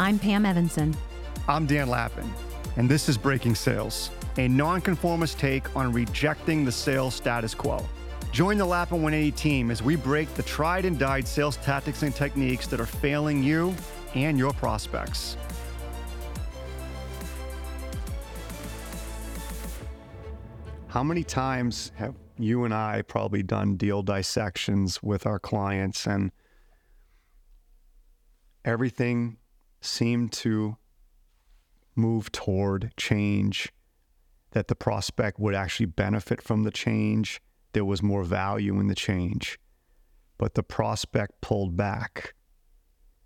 I'm Pam Evanson. I'm Dan Lappin, and this is Breaking Sales, a nonconformist take on rejecting the sales status quo. Join the Lappin 180 team as we break the tried and died sales tactics and techniques that are failing you and your prospects. How many times have you and I probably done deal dissections with our clients and everything seemed to move toward change, that the prospect would actually benefit from the change? There was more value in the change. But the prospect pulled back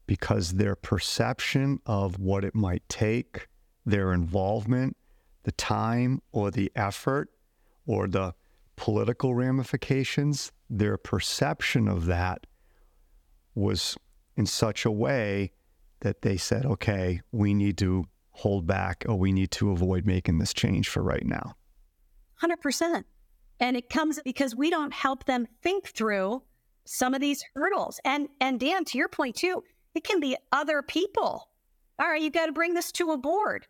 because their perception of what it might take, their involvement, the time or the effort or the political ramifications, their perception of that was in such a way that they said, okay, we need to hold back or we need to avoid making this change for right now. 100%. And it comes because we don't help them think through some of these hurdles. And and Dan, to your point too, it can be other people. All right, you got to bring this to a board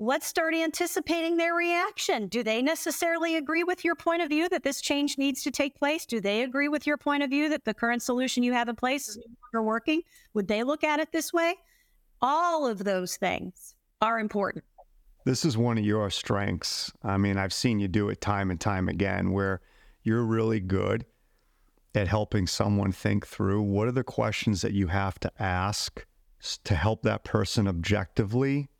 let's start anticipating their reaction. Do they necessarily agree with your point of view that this change needs to take place? Do they agree with your point of view that the current solution you have in place is no longer working? Would they look at it this way? All of those things are important. This is one of your strengths. I mean, I've seen you do it time and time again where you're really good at helping someone think through what are the questions that you have to ask to help that person objectively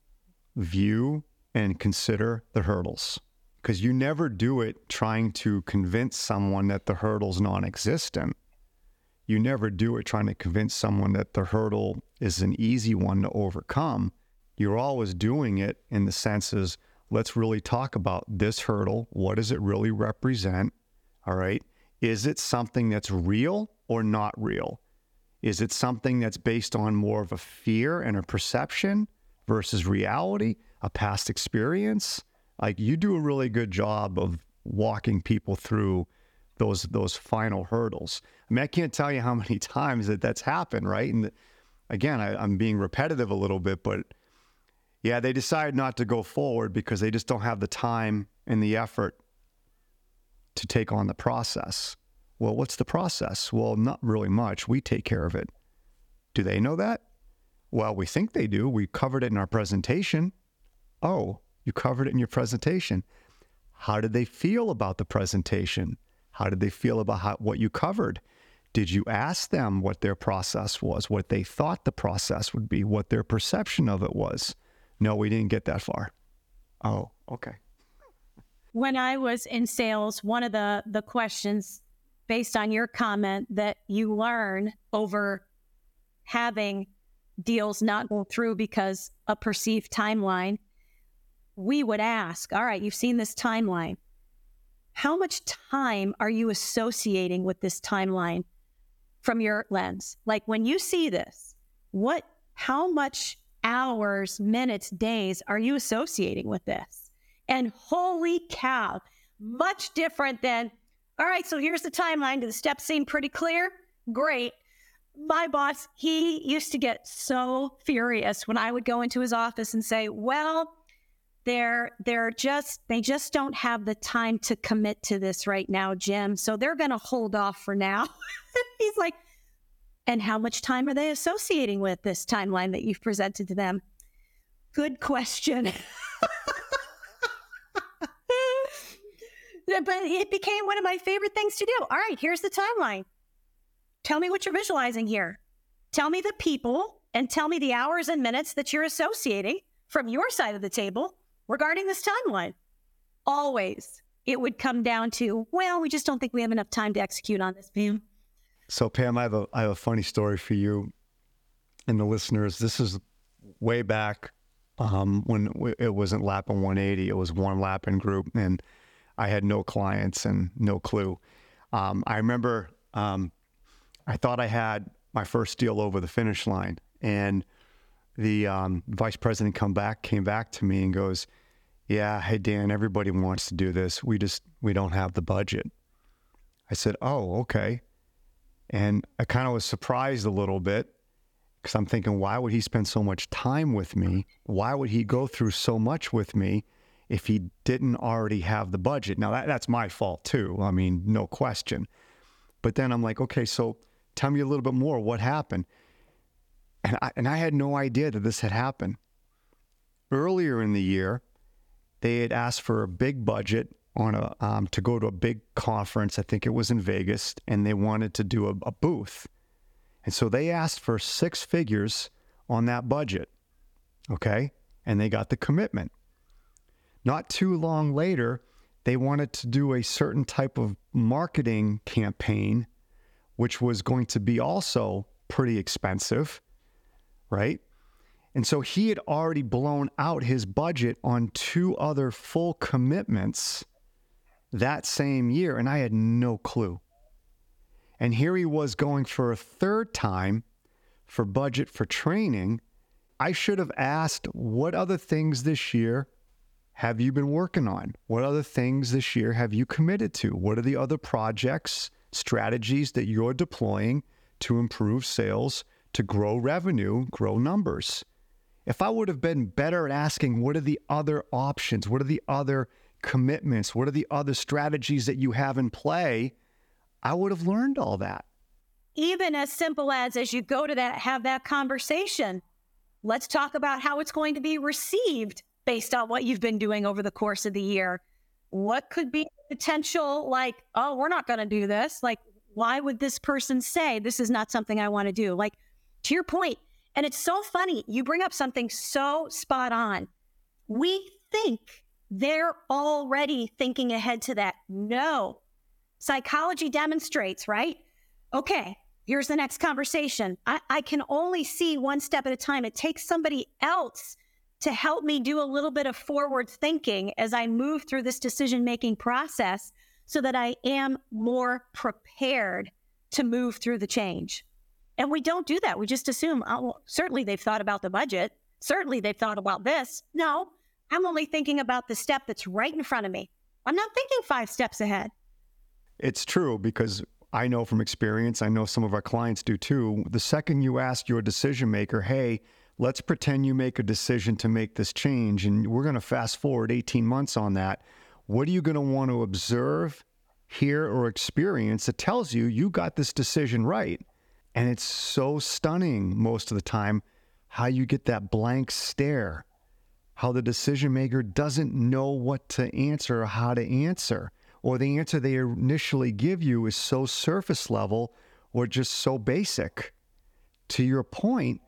view and consider the hurdles. Because you never do it trying to convince someone that the hurdle's non-existent. You never do it trying to convince someone that the hurdle is an easy one to overcome. You're always doing it in the senses let's really talk about this hurdle. What does it really represent? All right? Is it something that's real or not real? Is it something that's based on more of a fear and a perception versus reality, a past experience. Like you do a really good job of walking people through those those final hurdles. I mean, I can't tell you how many times that that's happened, right? And again, I, I'm being repetitive a little bit, but yeah, they decide not to go forward because they just don't have the time and the effort to take on the process. Well, what's the process? Well, not really much. We take care of it. Do they know that? Well, we think they do. We covered it in our presentation. Oh, you covered it in your presentation. How did they feel about the presentation? How did they feel about how, what you covered? Did you ask them what their process was, what they thought the process would be, what their perception of it was? No, we didn't get that far. Oh, okay. When I was in sales, one of the the questions based on your comment that you learn over having deals not go through because a perceived timeline, we would ask, all right, you've seen this timeline. How much time are you associating with this timeline from your lens? Like when you see this, what, how much hours, minutes, days are you associating with this? And holy cow, much different than, all right, so here's the timeline. Do the steps seem pretty clear? Great my boss, he used to get so furious when I would go into his office and say, "Well, they're they're just they just don't have the time to commit to this right now, Jim. So they're going to hold off for now." He's like, "And how much time are they associating with this timeline that you've presented to them?" Good question. but it became one of my favorite things to do. All right, here's the timeline. Tell me what you're visualizing here. Tell me the people and tell me the hours and minutes that you're associating from your side of the table regarding this timeline. Always it would come down to, well, we just don't think we have enough time to execute on this, Pam. So, Pam, I have a, I have a funny story for you and the listeners. This is way back um, when it wasn't Lappin 180, it was one Lappin group, and I had no clients and no clue. Um, I remember um, I thought I had my first deal over the finish line, and the um, vice president come back came back to me and goes, "Yeah, hey Dan, everybody wants to do this. We just we don't have the budget." I said, "Oh, okay," and I kind of was surprised a little bit, because I'm thinking, why would he spend so much time with me? Why would he go through so much with me if he didn't already have the budget? Now, that, that's my fault too. I mean, no question. But then I'm like, okay, so tell me a little bit more. What happened? And I, and I had no idea that this had happened. Earlier in the year, they had asked for a big budget on a um, to go to a big conference. I think it was in Vegas, and they wanted to do a, a booth. And so they asked for six figures on that budget. Okay. And they got the commitment. Not too long later, they wanted to do a certain type of marketing campaign, which was going to be also pretty expensive. Right. And so he had already blown out his budget on two other full commitments that same year. And I had no clue. And here he was going for a third time for budget for training. I should have asked, what other things this year have you been working on? What other things this year have you committed to? What are the other projects, strategies that you're deploying to improve sales, to grow revenue, grow numbers? If I would have been better at asking, what are the other options? What are the other commitments? What are the other strategies that you have in play? I would have learned all that. Even as simple as as you go to that have that conversation, let's talk about how it's going to be received based on what you've been doing over the course of the year. What could be potential like, oh, we're not going to do this? Like, why would this person say this is not something I want to do? Like, to your point, and it's so funny, you bring up something so spot on. We think they're already thinking ahead to that. No, Psychology demonstrates, right? Okay, here's the next conversation. I, I can only see one step at a time. It takes somebody else to help me do a little bit of forward thinking as I move through this decision making process so that I am more prepared to move through the change. And we don't do that. We just assume, oh, well, certainly they've thought about the budget. Certainly they've thought about this. No, I'm only thinking about the step that's right in front of me. I'm not thinking five steps ahead. It's true because I know from experience, I know some of our clients do too. The second you ask your decision maker, hey, let's pretend you make a decision to make this change, and we're going to fast forward 18 months on that. What are you going to want to observe, hear, or experience that tells you you got this decision right? And it's so stunning most of the time how you get that blank stare, how the decision maker doesn't know what to answer or how to answer or the answer they initially give you is so surface level or just so basic. To your point,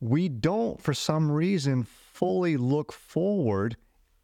we don't, for some reason, fully look forward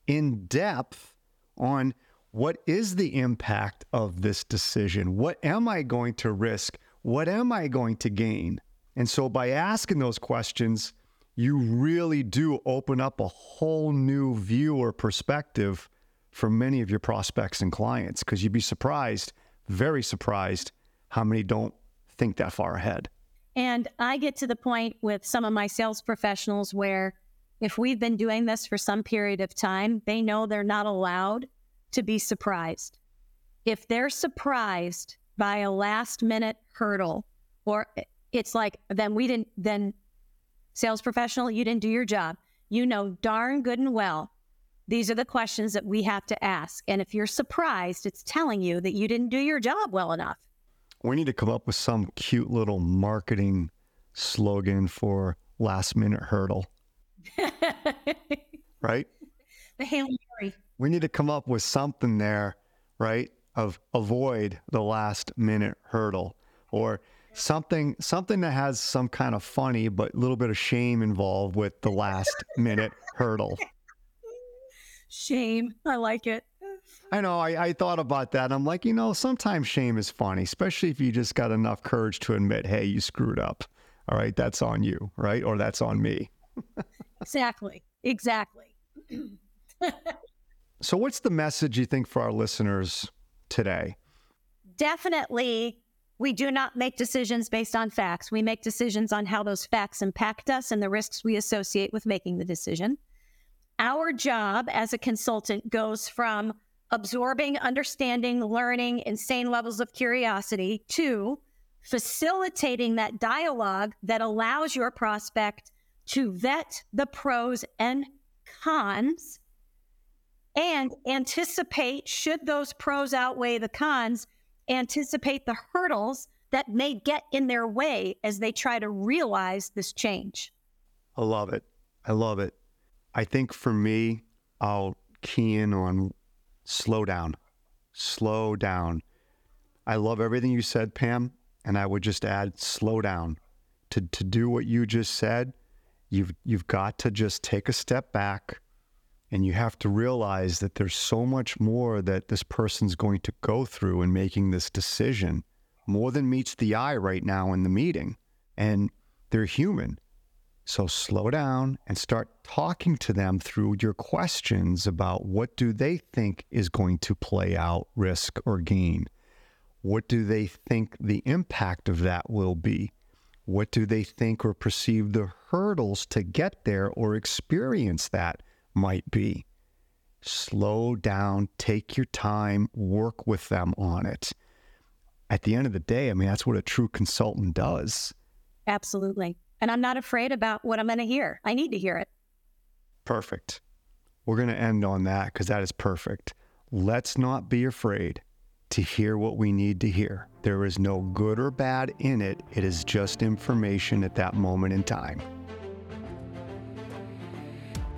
in depth on what is the impact of this decision? What am I going to risk? What am I going to gain? And so, by asking those questions, you really do open up a whole new view or perspective for many of your prospects and clients because you'd be surprised, very surprised, how many don't think that far ahead. And I get to the point with some of my sales professionals where if we've been doing this for some period of time, they know they're not allowed to be surprised. If they're surprised by a last minute hurdle, or it's like, then we didn't, then sales professional, you didn't do your job. You know darn good and well these are the questions that we have to ask. And if you're surprised, it's telling you that you didn't do your job well enough. We need to come up with some cute little marketing slogan for last minute hurdle. right? The Hail Mary. We need to come up with something there, right? Of avoid the last minute hurdle or something something that has some kind of funny but a little bit of shame involved with the last minute hurdle. Shame. I like it. I know. I, I thought about that. I'm like, you know, sometimes shame is funny, especially if you just got enough courage to admit, hey, you screwed up. All right, that's on you, right? Or that's on me. exactly. Exactly. so, what's the message you think for our listeners today? Definitely, we do not make decisions based on facts. We make decisions on how those facts impact us and the risks we associate with making the decision. Our job as a consultant goes from absorbing, understanding, learning insane levels of curiosity to facilitating that dialogue that allows your prospect to vet the pros and cons and anticipate, should those pros outweigh the cons, anticipate the hurdles that may get in their way as they try to realize this change. I love it. I love it. I think for me, I'll key in on slow down, slow down. I love everything you said, Pam, and I would just add slow down. To, to do what you just said, you've, you've got to just take a step back and you have to realize that there's so much more that this person's going to go through in making this decision, more than meets the eye right now in the meeting. And they're human. So slow down and start talking to them through your questions about what do they think is going to play out, risk or gain? What do they think the impact of that will be? What do they think or perceive the hurdles to get there or experience that might be? Slow down, take your time, work with them on it. At the end of the day, I mean, that's what a true consultant does. Absolutely. And I'm not afraid about what I'm going to hear. I need to hear it. Perfect. We're going to end on that because that is perfect. Let's not be afraid to hear what we need to hear. There is no good or bad in it, it is just information at that moment in time.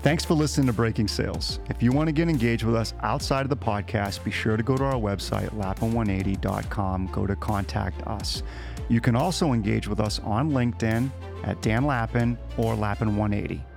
Thanks for listening to Breaking Sales. If you want to get engaged with us outside of the podcast, be sure to go to our website, lappin180.com, go to contact us. You can also engage with us on LinkedIn at Dan Lappin or Lappin180.